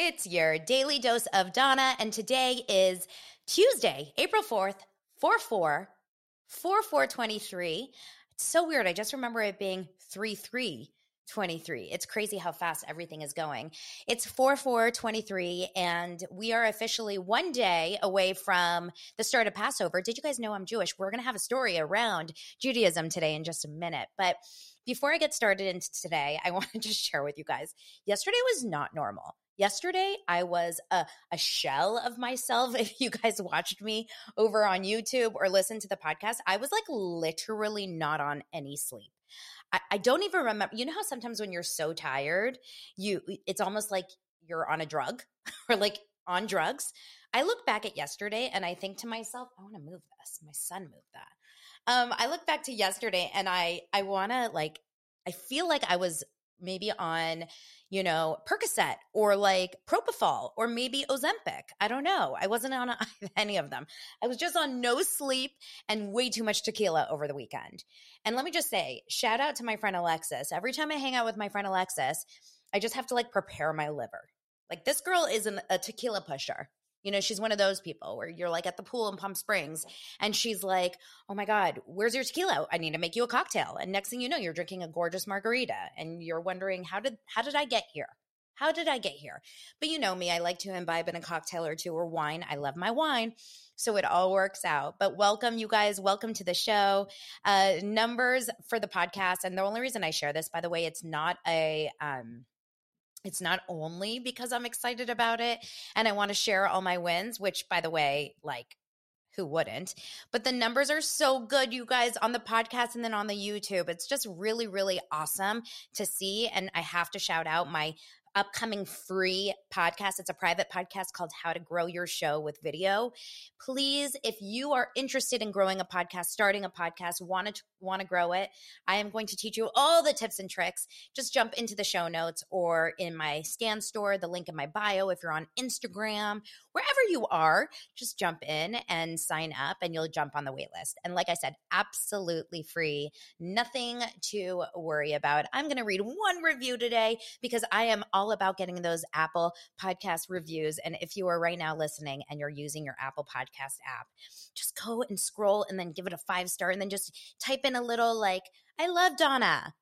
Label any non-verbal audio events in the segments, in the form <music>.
It's your daily dose of Dana, and today is Tuesday, April 4th, 4 4, 4 4 23. It's so weird. I just remember it being 3 3 23. It's crazy how fast everything is going. It's 4 4 23, and we are officially one day away from the start of Passover. Did you guys know I'm Jewish? We're going to have a story around Judaism today in just a minute. But before I get started into today, I <laughs> want to just share with you guys yesterday was not normal. Yesterday, I was a, a shell of myself. <laughs> If you guys watched me over on YouTube or listened to the podcast, I was like literally not on any sleep. I, I don't even remember. You know how sometimes when you're so tired, you it's almost like you're on a drug <laughs> or like on drugs. I look back at yesterday and I think to myself, I want to move this. My son moved that. Um, I look back to yesterday and I I want to like I feel like I was maybe on, you know, Percocet or like Propofol or maybe Ozempic. I don't know. I wasn't on <laughs> any of them. I was just on no sleep and way too much tequila over the weekend. And let me just say, shout out to my friend Alexis. Every time I hang out with my friend Alexis, I just have to like prepare my liver. Like this girl is an, a tequila pusher. You know, she's one of those people where you're like at the pool in Palm Springs and she's like, Oh my God, where's your tequila? I need to make you a cocktail. And next thing you know, you're drinking a gorgeous margarita and you're wondering, how did how did I get here? How did I get here? But you know me, I like to imbibe in a cocktail or two or wine. I love my wine. So it all works out. But welcome, you guys. Welcome to the show. Uh, numbers for the podcast. And the only reason I share this, by the way, it's not a um it's not only because I'm excited about it and I want to share all my wins, which, by the way, like, who wouldn't? But the numbers are so good, you guys, on the podcast and then on the YouTube. It's just really, really awesome to see. And I have to shout out my upcoming free podcast. It's a private podcast called How to Grow Your Show with Video. Please, if you are interested in growing a podcast, starting a podcast, want to want to grow it, I am going to teach you all the tips and tricks. Just jump into the show notes or in my Stan Store, the link in my bio. If you're on Instagram, wherever you are, just jump in and sign up and you'll jump on the wait list. And like I said, absolutely free, nothing to worry about. I'm going to read one review today because I am all about getting those Apple podcast reviews. And if you are right now listening and you're using your Apple podcast app, just go and scroll and then give it a five star and then just type in a little like, I love Dana.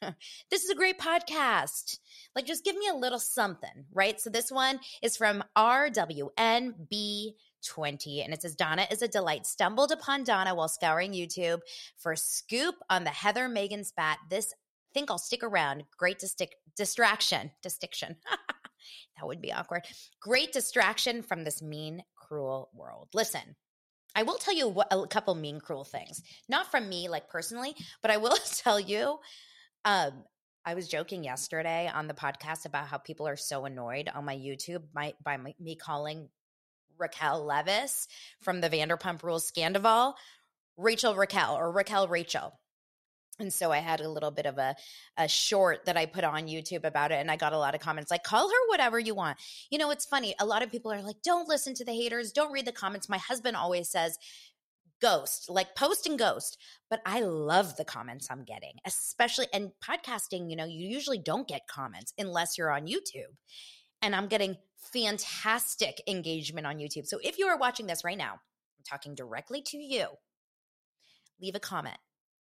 <laughs> this is a great podcast. Like, just give me a little something, right? So, this one is from RWNB. 20 and it says Dana is a delight. Stumbled upon Dana while scouring YouTube for scoop on the Heather Megan spat. This think I'll stick around. Great to stick distraction, distinction. <laughs> that would be awkward. Great distraction from this mean, cruel world. Listen, I will tell you what, a couple mean, cruel things. Not from me, like personally, but I will <laughs> tell you. Um, I was joking yesterday on the podcast about how people are so annoyed on my YouTube by, by my, me calling Raquel Leviss from the Vanderpump Rules Scandoval Rachel Raquel or Raquel Rachel. And so I had a little bit of a, a short that I put on YouTube about it. And I got a lot of comments like, call her whatever you want. You know, it's funny. A lot of people are like, don't listen to the haters, don't read the comments. My husband always says, ghost, like post and ghost. But I love the comments I'm getting, especially and podcasting, you know, you usually don't get comments unless you're on YouTube. And I'm getting fantastic engagement on YouTube. So if you are watching this right now, I'm talking directly to you. Leave a comment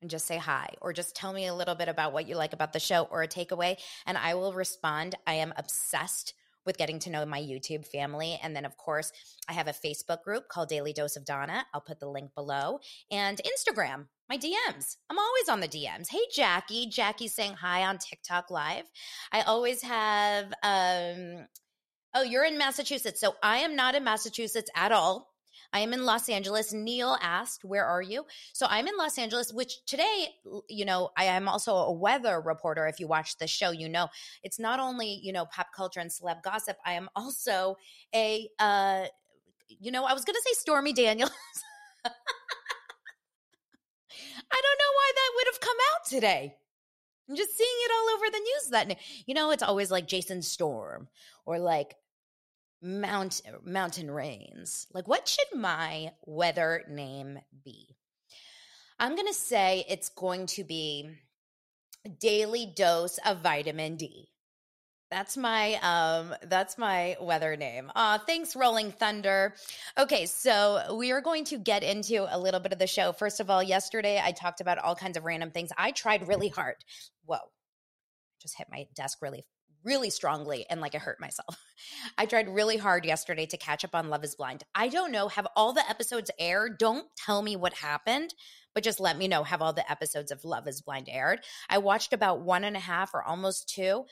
and just say hi or just tell me a little bit about what you like about the show or a takeaway and I will respond. I am obsessed with getting to know my YouTube family. And then, of course, I have a Facebook group called Daily Dose of Dana. I'll put the link below. And Instagram, my DMs. I'm always on the DMs. Hey, Jackie. Jackie's saying hi on TikTok Live. I always have, um, oh, you're in Massachusetts. So I am not in Massachusetts at all. I am in Los Angeles. Neil asked, Where are you? So I'm in Los Angeles, which today, you know, I am also a weather reporter. If you watch the show, you know, it's not only, you know, pop culture and celeb gossip, I am also a, uh, you know, I was going to say Stormy Daniels. <laughs> I don't know why that would have come out today. I'm just seeing it all over the news that you know it's always like Jason Storm or like mount mountain rains. Like what should my weather name be? I'm going to say it's going to be daily dose of vitamin D. That's my um that's my weather name. Uh thanks Rolling Thunder. Okay, so we are going to get into a little bit of the show. First of all, yesterday I talked about all kinds of random things. I tried really hard. Whoa. Just hit my desk really really strongly and like I hurt myself. <laughs> I tried really hard yesterday to catch up on Love is Blind. I don't know, have all the episodes aired? Don't tell me what happened, but just let me know have all the episodes of Love is Blind aired. I watched about one and a half or almost two.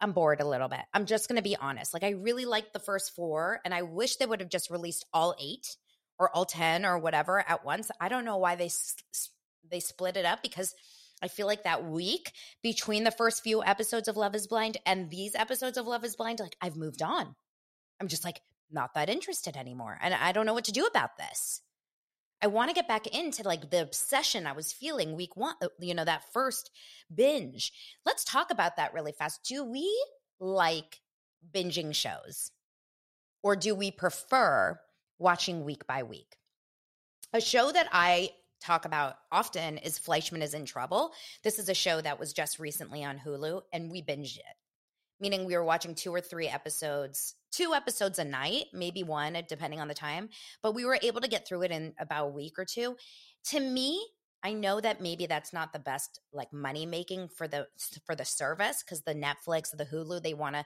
I'm bored a little bit. I'm just going to be honest. Like, I really liked the first four, and I wish they would have just released all eight or all 10 or whatever at once. I don't know why they they split it up because I feel like that week between the first few episodes of Love is Blind and these episodes of Love is Blind, like I've moved on. I'm just like not that interested anymore. And I don't know what to do about this. I want to get back into like the obsession I was feeling week one, uh, you know, that first binge. Let's talk about that really fast. Do we like binging shows or do we prefer watching week by week? A show that I talk about often is Fleischman is in Trouble. This is a show that was just recently on Hulu and we binged it, meaning we were watching two or three episodes, two episodes a night, maybe one, depending on the time, but we were able to get through it in about a week or two. To me, I know that maybe that's not the best like money making for the for the service because the Netflix, the Hulu, they want to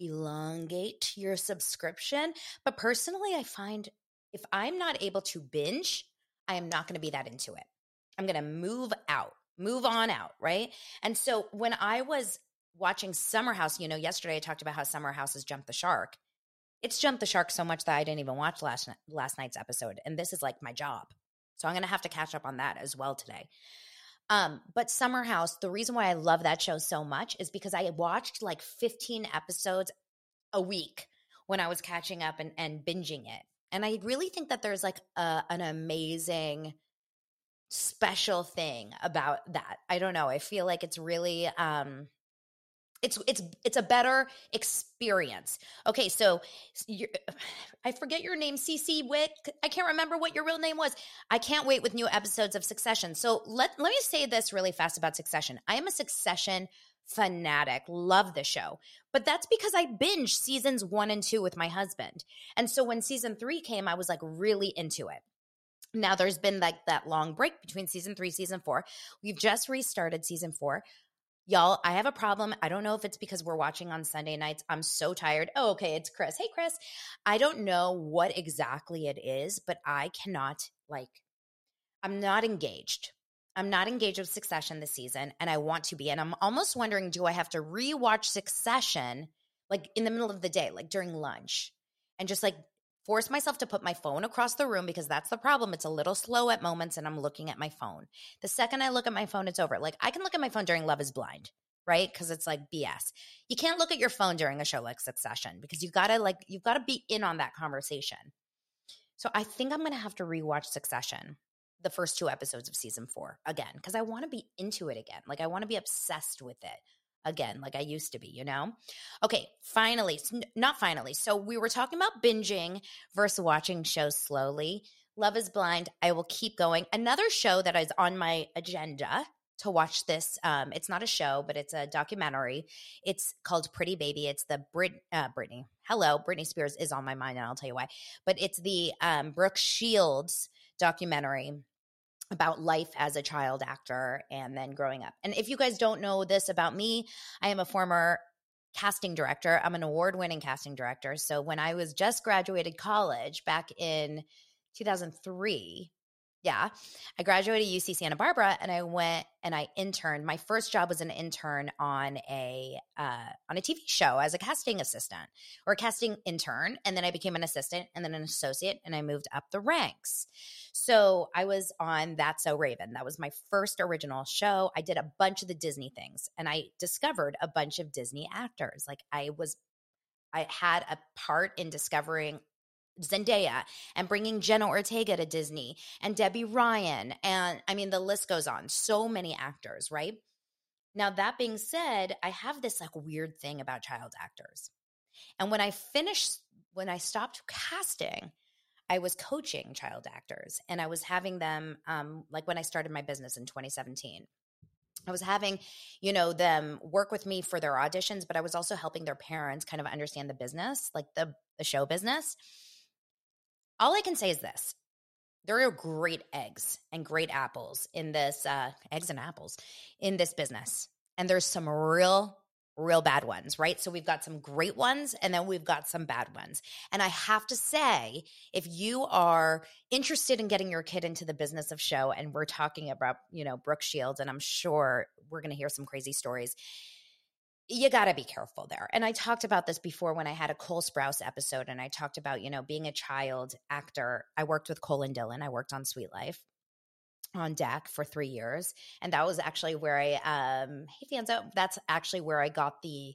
elongate your subscription. But personally, I find if I'm not able to binge, I am not going to be that into it. I'm going to move out, move on out, right? And so when I was watching Summer House, you know, yesterday I talked about how Summer House has jumped the shark. It's jumped the shark so much that I didn't even watch last last night's episode, and this is like my job. So I'm going to have to catch up on that as well today. Um, but Summer House, the reason why I love that show so much is because I watched like 15 episodes a week when I was catching up and, and binging it. And I really think that there's like a, an amazing special thing about that. I don't know. I feel like it's really um it's it's it's a better experience. Okay, so <sighs> I forget your name, CC Wick. I can't remember what your real name was. I can't wait with new episodes of Succession. So let let me say this really fast about Succession. I am a Succession fanatic, love the show. But that's because I binged seasons one and two with my husband. And so when season three came, I was like really into it. Now there's been like that long break between season three, season four. We've just restarted season four. Y'all, I have a problem. I don't know if it's because we're watching on Sunday nights. I'm so tired. Oh, okay. It's Chris. Hey, Chris. I don't know what exactly it is, but I cannot, like, I'm not engaged. I'm not engaged with Succession this season and I want to be. And I'm almost wondering do I have to rewatch Succession like in the middle of the day, like during lunch, and just like force myself to put my phone across the room because that's the problem. It's a little slow at moments and I'm looking at my phone. The second I look at my phone, it's over. Like I can look at my phone during Love is Blind, right? Because it's like BS. You can't look at your phone during a show like Succession because you gotta like you've got to be in on that conversation. So I think I'm gonna have to rewatch Succession the first two episodes of season four again because I want to be into it again. Like I want to be obsessed with it again, like I used to be, you know? Okay, finally, not finally. So we were talking about binging versus watching shows slowly. Love is Blind. I will keep going. Another show that is on my agenda to watch this. Um, it's not a show, but it's a documentary. It's called Pretty Baby. It's the Brit uh, Britney. Hello, Britney Spears is on my mind, and I'll tell you why. But it's the um, Brooke Shields documentary about life as a child actor and then growing up. And if you guys don't know this about me, I am a former casting director. I'm an award winning casting director. So when I was just graduated college back in 2003, yeah. I graduated UC Santa Barbara and I went and I interned. My first job was an intern on a uh, on a TV show as a casting assistant or a casting intern, and then I became an assistant and then an associate, and I moved up the ranks. So I was on That's So Raven. That was my first original show. I did a bunch of the Disney things, and I discovered a bunch of Disney actors. Like I was I had a part in discovering Zendaya and bringing Jenna Ortega to Disney and Debby Ryan. And I mean, the list goes on. So many actors, right? Now, that being said, I have this like weird thing about child actors. And when I finished, when I stopped casting, I was coaching child actors and I was having them, um, like when I started my business in 2017. I was having, you know, them work with me for their auditions, but I was also helping their parents kind of understand the business, like the, the show business all I can say is this. There are great eggs and great apples in this uh, eggs and apples in this business. And there's some real real bad ones right? So we've got some great ones and then we've got some bad ones. And i have to say if you are interested in getting your kid into the business of show and we're talking about you know brooke shields and i'm sure we're going to hear some crazy stories you got to be careful there. And I talked about this before when I had a Cole Sprouse episode, and I talked about, you know, being a child actor. I worked with Cole and Dylan, I worked on Suite Life on deck for three years. And that was actually where I, um, hey, Fanzo, that's actually where I got the,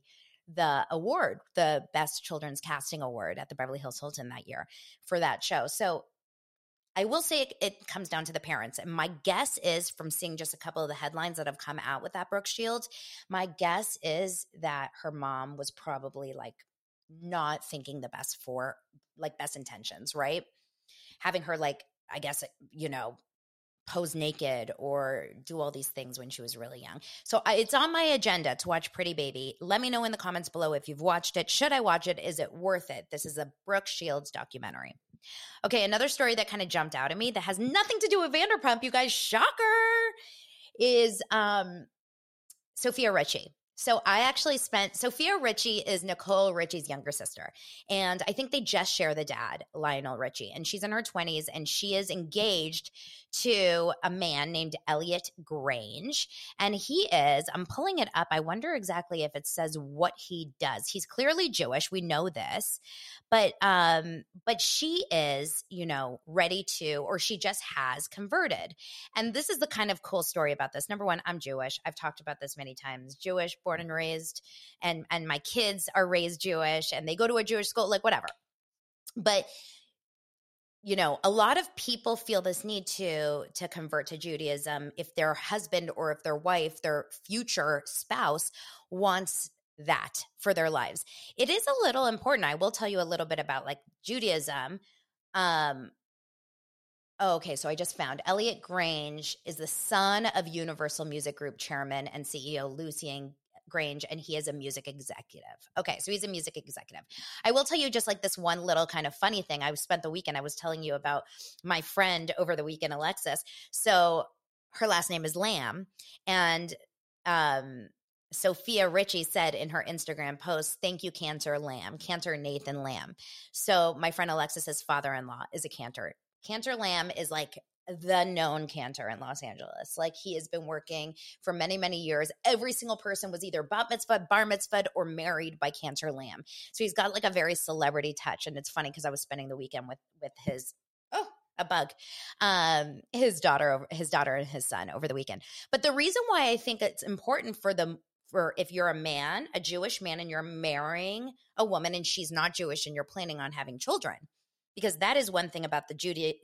the award, the best children's casting award at the Beverly Hills Hilton that year for that show. So I will say it, it, comes down to the parents. And my guess is from seeing just a couple of the headlines that have come out with that Brooke Shields, my guess is that her mom was probably like not thinking the best for like best intentions, right? Having her like, I guess, you know, pose naked or do all these things when she was really young. So I, it's on my agenda to watch Pretty Baby. Let me know in the comments below if you've watched it. Should I watch it? Is it worth it? This is a Brooke Shields documentary. Okay, another story that kind of jumped out at me that has nothing to do with Vanderpump, you guys, shocker, is um Sofia Richie. So I actually spent Sophia Richie is Nicole Richie's younger sister. And I think they just share the dad, Lionel Richie. And she's in her 20s and she is engaged to a man named Elliot Grainge. And he is, I'm pulling it up. I wonder exactly if it says what he does. He's clearly Jewish. We know this. But um, but she is, you know, ready to, or she just has converted. And this is the kind of cool story about this. Number one, I'm Jewish. I've talked about this many times. Jewish, born and raised, and and my kids are raised Jewish and they go to a Jewish school, like whatever. But you know a lot of people feel this need to to convert to judaism if their husband or if their wife their future spouse wants that for their lives. It is a little important i will tell you a little bit about like judaism um oh, okay so i just found elliot grainge is the son of universal music group chairman and ceo lucian Grainge and he is a music executive. Okay, so he's a music executive. I will tell you just like this one little kind of funny thing. I spent the weekend, I was telling you about my friend over the weekend, Alexis. So her last name is Lam. And um, Sofia Richie said in her Instagram post, Thank you, Cantor Lam, Cantor Nathan Lam. So my friend Alexis's father in law is a Cantor. Cantor Lam is like the known cantor in Los Angeles. Like he has been working for many, many years. Every single person was either bat mitzvah, bar mitzvah, or married by Cantor Lam. So he's got like a very celebrity touch. And it's funny because I was spending the weekend with with his oh a bug um his daughter his daughter and his son over the weekend but the reason why i think it's important for the for if you're a man a jewish man and you're marrying a woman and she's not jewish and you're planning on having children because that is one thing about the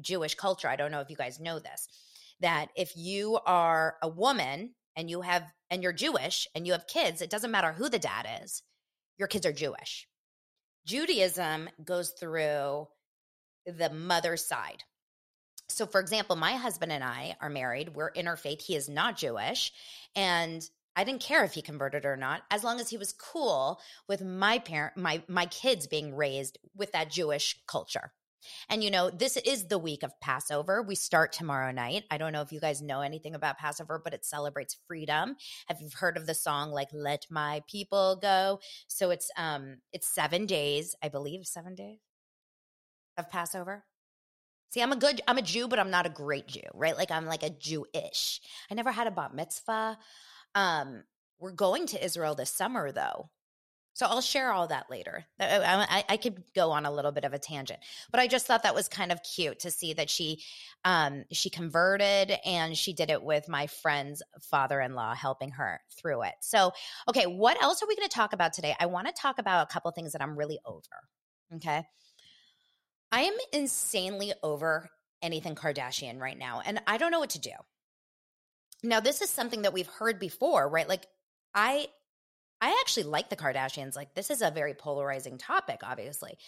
Jewish culture. I don't know if you guys know this that if you are a woman and you have and you're Jewish and you have kids, it doesn't matter who the dad is. Your kids are Jewish. Judaism goes through the mother's side. So, for example, my husband and I are married. We're interfaith. He is not Jewish. And I didn't care if he converted or not, as long as he was cool with my parent, my my kids being raised with that Jewish culture. And you know, this is the week of Passover. We start tomorrow night. I don't know if you guys know anything about Passover, but it celebrates freedom. Have you heard of the song like Let My People Go? So it's um it's 7 days, I believe 7 days of Passover. See, I'm a good I'm a Jew, but I'm not a great Jew, right? Like I'm like a Jewish. I never had a bat mitzvah. Um we're going to Israel this summer though. So I'll share all that later. I, I, I, could go on a little bit of a tangent, but I just thought that was kind of cute to see that she um, she converted and she did it with my friend's father-in-law helping her through it. So, okay, what else are we going to talk about today? I want to talk about a couple things that I'm really over. Okay. I am insanely over anything Kardashian right now, and I don't know what to do. Now, this is something that we've heard before, right? Like I I actually like the Kardashians. Like, this is a very polarizing topic, obviously.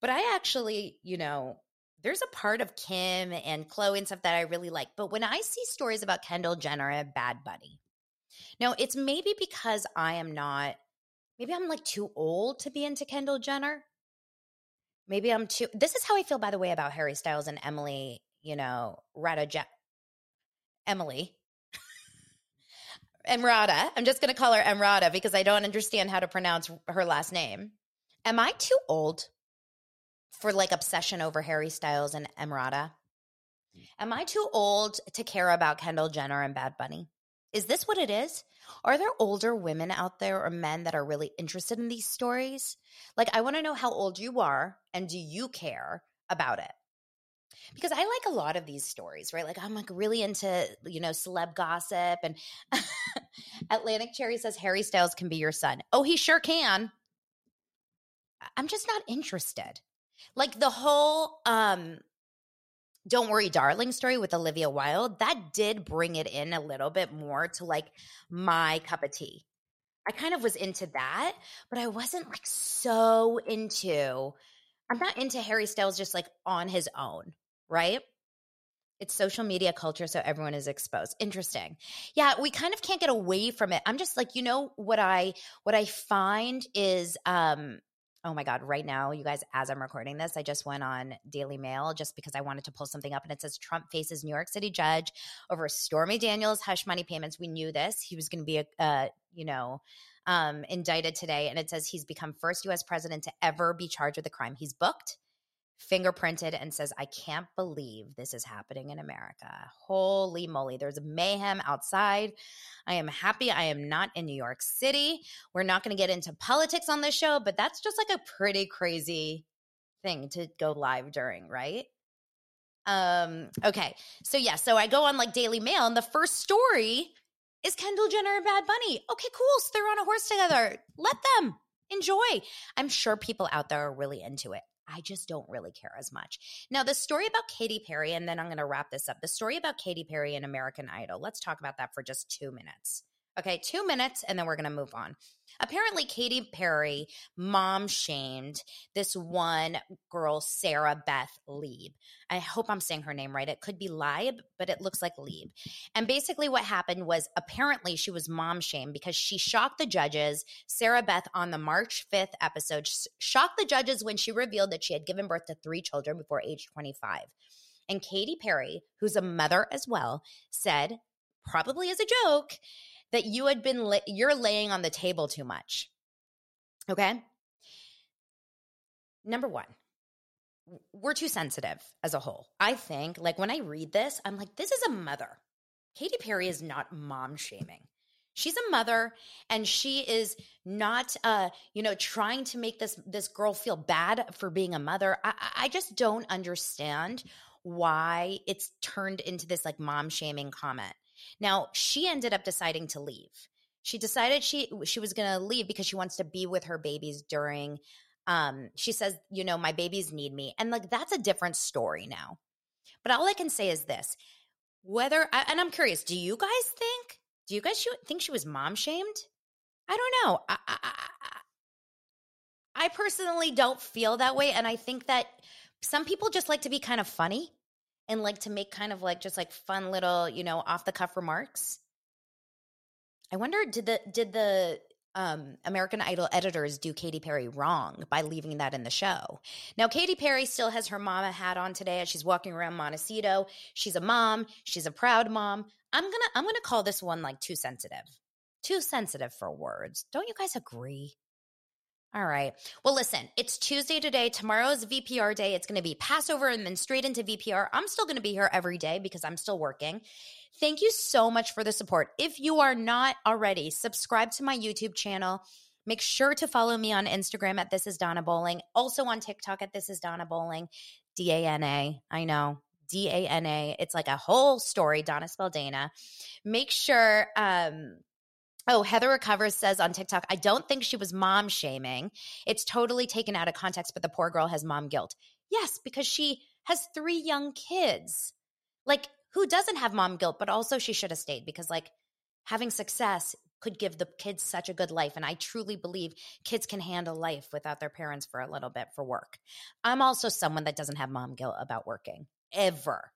But I actually, you know, there's a part of Kim and Khloe and stuff that I really like. But when I see stories about Kendall Jenner and Bad Bunny, now it's maybe because I am not, maybe I'm like too old to be into Kendall Jenner. Maybe I'm too, this is how I feel, by the way, about Harry Styles and Emily, you know, Ratajkowski. Emily, Emrata. I'm just going to call her Emrata because I don't understand how to pronounce her last name. Am I too old for like obsession over Harry Styles and Emrata? Am I too old to care about Kendall Jenner and Bad Bunny? Is this what it is? Are there older women out there or men that are really interested in these stories? Like, I want to know how old you are and do you care about it? Because I like a lot of these stories, right? Like I'm like really into, you know, celeb gossip and <laughs> Atlantic Cherry says Harry Styles can be your son. Oh, he sure can. I'm just not interested. Like the whole um don't worry darling story with Olivia Wilde, that did bring it in a little bit more to like my cup of tea. I kind of was into that, but I wasn't like so into I'm not into Harry Styles just like on his own right? It's social media culture, so everyone is exposed. Interesting. Yeah, we kind of can't get away from it. I'm just like, you know, what I what I find is um oh my god right now you guys as i'm recording this i just went on daily mail just because i wanted to pull something up and it says trump faces new york city judge over stormy daniels hush money payments we knew this he was going to be a uh, you know um, indicted today and it says he's become first us president to ever be charged with a crime he's booked fingerprinted and says, I can't believe this is happening in America. Holy moly, there's mayhem outside. I am happy I am not in New York City. We're not going to get into politics on this show, but that's just like a pretty crazy thing to go live during, right? Um, okay. So yeah, so I go on like Daily Mail and the first story is Kendall Jenner and Bad Bunny. Okay, cool. So they're on a horse together. Let them enjoy. I'm sure people out there are really into it. I just don't really care as much. Now, the story about Katy Perry, and then I'm going to wrap this up. The story about Katy Perry and American Idol. Let's talk about that for just two minutes. Okay, two minutes, and then we're going to move on. Apparently, Katy Perry mom shamed this one girl, Sarah Beth Lieb. I hope I'm saying her name right. It could be Lieb, but it looks like Lieb. And basically, what happened was apparently she was mom shamed because she shocked the judges. Sarah Beth on the March 5th episode shocked the judges when she revealed that she had given birth to three children before age 25. And Katy Perry, who's a mother as well, said, probably as a joke, that you had been la- you're laying on the table too much. Okay? Number 1. We're too sensitive as a whole. I think like when I read this, I'm like this is a mother. Katy Perry is not mom shaming. She's a mother and she is not uh you know trying to make this this girl feel bad for being a mother. I I just don't understand why it's turned into this like mom shaming comment. Now, she ended up deciding to leave. She decided she she was going to leave because she wants to be with her babies during um she says, you know, my babies need me. And like that's a different story now. But all I can say is this. Whether and I'm curious, do you guys think do you guys think she was mom shamed? I don't know. I, I, I personally don't feel that way. And I think that some people just like to be kind of funny and like to make kind of like just like fun little, you know, off the cuff remarks. I wonder did the did the um, American Idol editors do Katy Perry wrong by leaving that in the show. Now, Katy Perry still has her mama hat on today as she's walking around Montecito. She's a mom. She's a proud mom. I'm gonna I'm gonna call this one like too sensitive, too sensitive for words. Don't you guys agree? All right. Well, listen, it's Tuesday today. Tomorrow's VPR day. It's going to be Passover and then straight into VPR. I'm still going to be here every day because I'm still working. Thank you so much for the support. If you are not already, subscribe to my YouTube channel. Make sure to follow me on Instagram at This Is Dana Bowling. Also on TikTok at This Is Dana Bowling. D A N A. I know. D A N A. It's like a whole story. Donna Spaldana. Make sure um Oh, Heather Recovers says on TikTok, I don't think she was mom shaming. It's totally taken out of context, but the poor girl has mom guilt. Yes, because she has three young kids. Like, who doesn't have mom guilt, but also she should have stayed because, like, having success could give the kids such a good life. And I truly believe kids can handle life without their parents for a little bit for work. I'm also someone that doesn't have mom guilt about working ever,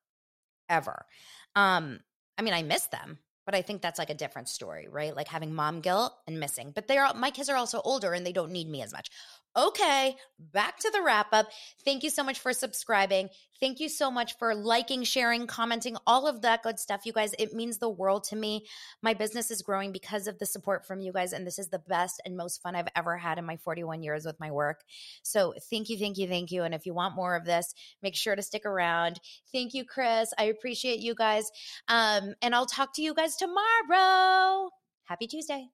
ever. Um, I mean, I miss them but I think that's like a different story, right? Like having mom guilt and missing. But they're my kids are also older and they don't need me as much. Okay, back to the wrap up. Thank you so much for subscribing. Thank you so much for liking, sharing, commenting, all of that good stuff, you guys. It means the world to me. My business is growing because of the support from you guys, and this is the best and most fun I've ever had in my 41 years with my work. So, thank you, thank you, thank you. And if you want more of this, make sure to stick around. Thank you, Chris. I appreciate you guys. Um, and I'll talk to you guys tomorrow. Happy Tuesday.